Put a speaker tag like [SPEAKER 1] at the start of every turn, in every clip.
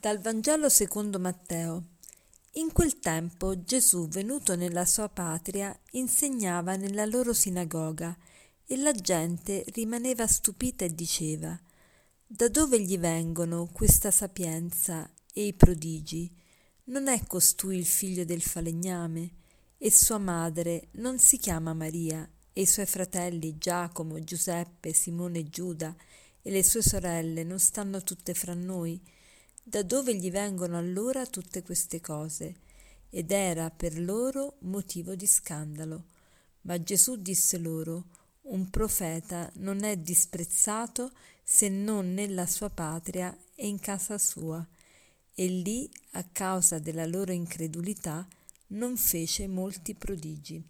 [SPEAKER 1] Dal Vangelo secondo Matteo. In quel tempo Gesù, venuto nella sua patria, insegnava nella loro sinagoga e la gente rimaneva stupita e diceva Da dove gli vengono questa sapienza e i prodigi? Non è costui il figlio del falegname? E sua madre non si chiama Maria? E i suoi fratelli Giacomo, Giuseppe, Simone e Giuda e le sue sorelle non stanno tutte fra noi? Da dove gli vengono allora tutte queste cose? Ed era per loro motivo di scandalo. Ma Gesù disse loro, un profeta non è disprezzato se non nella sua patria e in casa sua. E lì, a causa della loro incredulità, non fece molti prodigi.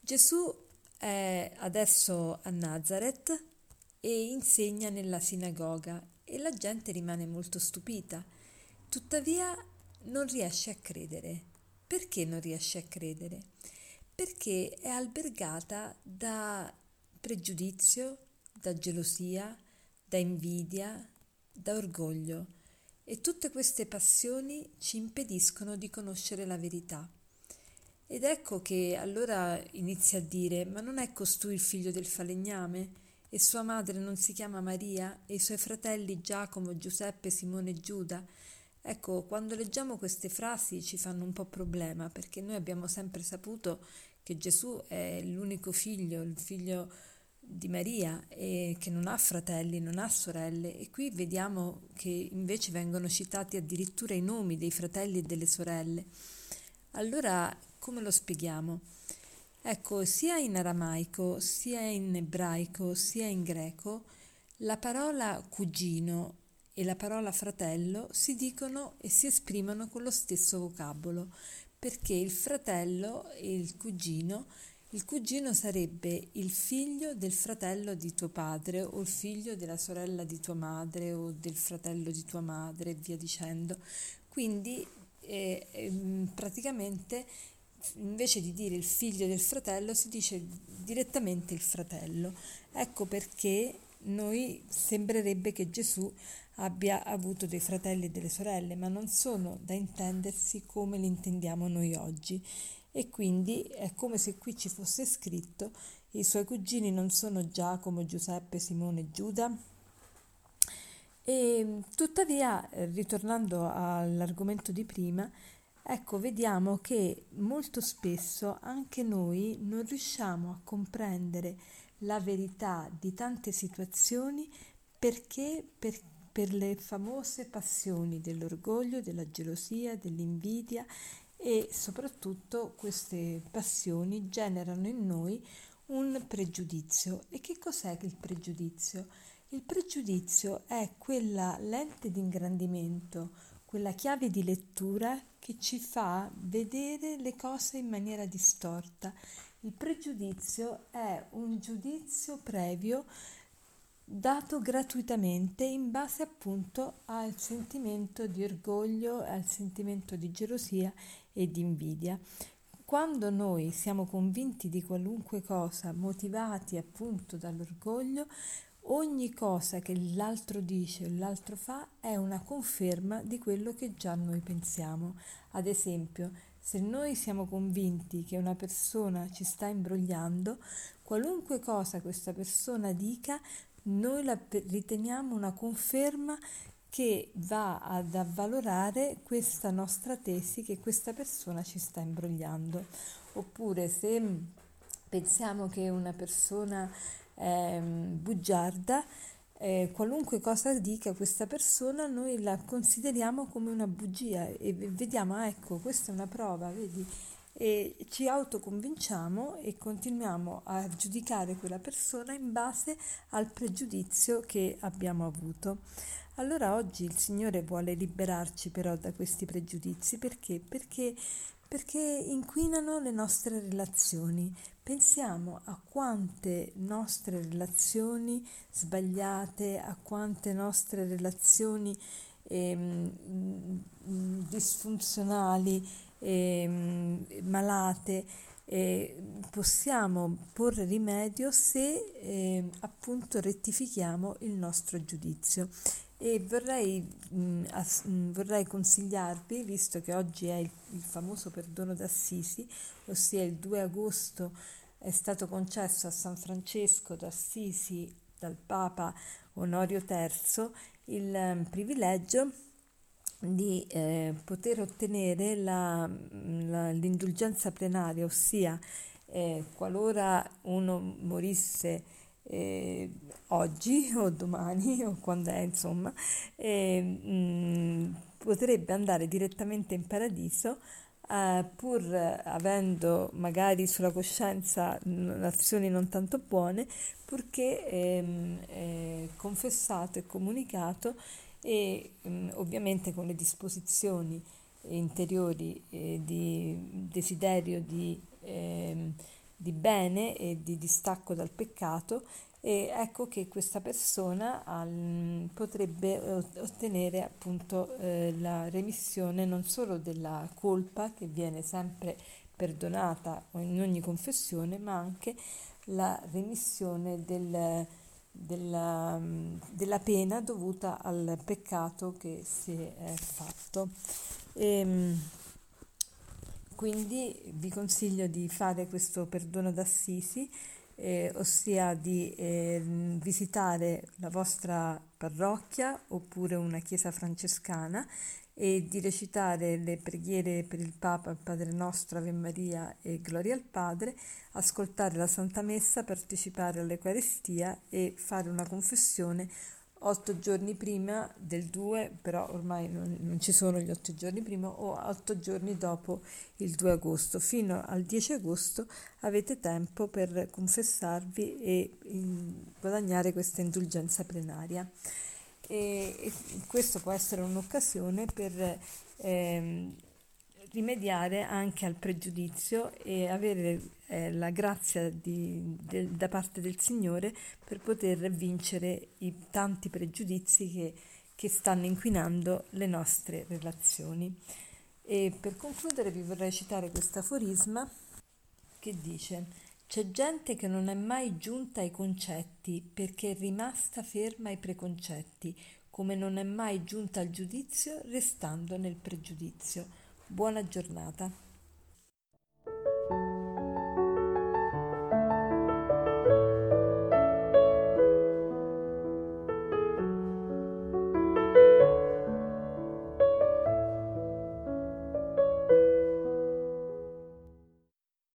[SPEAKER 1] Gesù è adesso a Nazareth e insegna nella sinagoga e la gente rimane molto stupita. Tuttavia non riesce a credere. Perché non riesce a credere? Perché è albergata da pregiudizio, da gelosia, da invidia, da orgoglio e tutte queste passioni ci impediscono di conoscere la verità. Ed ecco che allora inizia a dire: Ma non è costui il figlio del falegname? E sua madre non si chiama Maria e i suoi fratelli Giacomo, Giuseppe, Simone e Giuda. Ecco, quando leggiamo queste frasi ci fanno un po' problema perché noi abbiamo sempre saputo che Gesù è l'unico figlio, il figlio di Maria e che non ha fratelli, non ha sorelle e qui vediamo che invece vengono citati addirittura i nomi dei fratelli e delle sorelle. Allora, come lo spieghiamo? Ecco, sia in aramaico, sia in ebraico, sia in greco, la parola cugino e la parola fratello si dicono e si esprimono con lo stesso vocabolo, perché il fratello e il cugino, il cugino sarebbe il figlio del fratello di tuo padre o il figlio della sorella di tua madre o del fratello di tua madre e via dicendo. Quindi eh, eh, praticamente invece di dire il figlio del fratello si dice direttamente il fratello. Ecco perché noi sembrerebbe che Gesù abbia avuto dei fratelli e delle sorelle, ma non sono da intendersi come li intendiamo noi oggi. E quindi è come se qui ci fosse scritto i suoi cugini non sono Giacomo, Giuseppe, Simone e Giuda. E tuttavia, ritornando all'argomento di prima, Ecco, vediamo che molto spesso anche noi non riusciamo a comprendere la verità di tante situazioni perché per, per le famose passioni dell'orgoglio, della gelosia, dell'invidia e soprattutto queste passioni generano in noi un pregiudizio. E che cos'è il pregiudizio? Il pregiudizio è quella lente di ingrandimento, quella chiave di lettura che ci fa vedere le cose in maniera distorta. Il pregiudizio è un giudizio previo dato gratuitamente in base appunto al sentimento di orgoglio, al sentimento di gelosia e di invidia. Quando noi siamo convinti di qualunque cosa, motivati appunto dall'orgoglio, Ogni cosa che l'altro dice o l'altro fa è una conferma di quello che già noi pensiamo. Ad esempio, se noi siamo convinti che una persona ci sta imbrogliando, qualunque cosa questa persona dica, noi la riteniamo una conferma che va ad avvalorare questa nostra tesi che questa persona ci sta imbrogliando. Oppure se pensiamo che una persona eh, bugiarda, eh, qualunque cosa dica questa persona noi la consideriamo come una bugia e vediamo, ah, ecco, questa è una prova, vedi? E ci autoconvinciamo e continuiamo a giudicare quella persona in base al pregiudizio che abbiamo avuto. Allora oggi il Signore vuole liberarci però da questi pregiudizi perché? Perché perché inquinano le nostre relazioni. Pensiamo a quante nostre relazioni sbagliate, a quante nostre relazioni ehm, disfunzionali, ehm, malate, eh, possiamo porre rimedio se eh, appunto rettifichiamo il nostro giudizio. e vorrei, mh, ass- mh, vorrei consigliarvi, visto che oggi è il, il famoso perdono d'Assisi, ossia il 2 agosto è stato concesso a San Francesco d'Assisi dal Papa Onorio III il eh, privilegio di eh, poter ottenere la, la, l'indulgenza plenaria, ossia eh, qualora uno morisse eh, oggi o domani o quando è insomma, eh, mh, potrebbe andare direttamente in paradiso eh, pur avendo magari sulla coscienza azioni non tanto buone, purché ehm, eh, confessato e comunicato e mh, mm, ovviamente con le disposizioni interiori eh, di desiderio di, eh, di bene e di distacco dal peccato e ecco che questa persona al, potrebbe ottenere appunto eh, la remissione non solo della colpa che viene sempre perdonata in ogni confessione, ma anche la remissione del, della, della, pena dovuta al peccato che si è fatto. E, ehm, quindi vi consiglio di fare questo perdono d'Assisi eh, ossia di eh, visitare la vostra parrocchia oppure una chiesa francescana e di recitare le preghiere per il Papa, il Padre nostro, Ave Maria e Gloria al Padre, ascoltare la Santa Messa, partecipare all'Eucaristia e fare una confessione otto giorni prima del 2, però ormai non, non, ci sono gli otto giorni prima, o otto giorni dopo il 2 agosto. Fino al 10 agosto avete tempo per confessarvi e in, guadagnare questa indulgenza plenaria. E, e questo può essere un'occasione per ehm, rimediare anche al pregiudizio e avere eh, la grazia di, de, da parte del Signore per poter vincere i tanti pregiudizi che, che stanno inquinando le nostre relazioni. E per concludere vi vorrei citare questo aforisma che dice c'è gente che non è mai giunta ai concetti perché è rimasta ferma ai preconcetti, come non è mai giunta al giudizio restando nel pregiudizio. Buona giornata.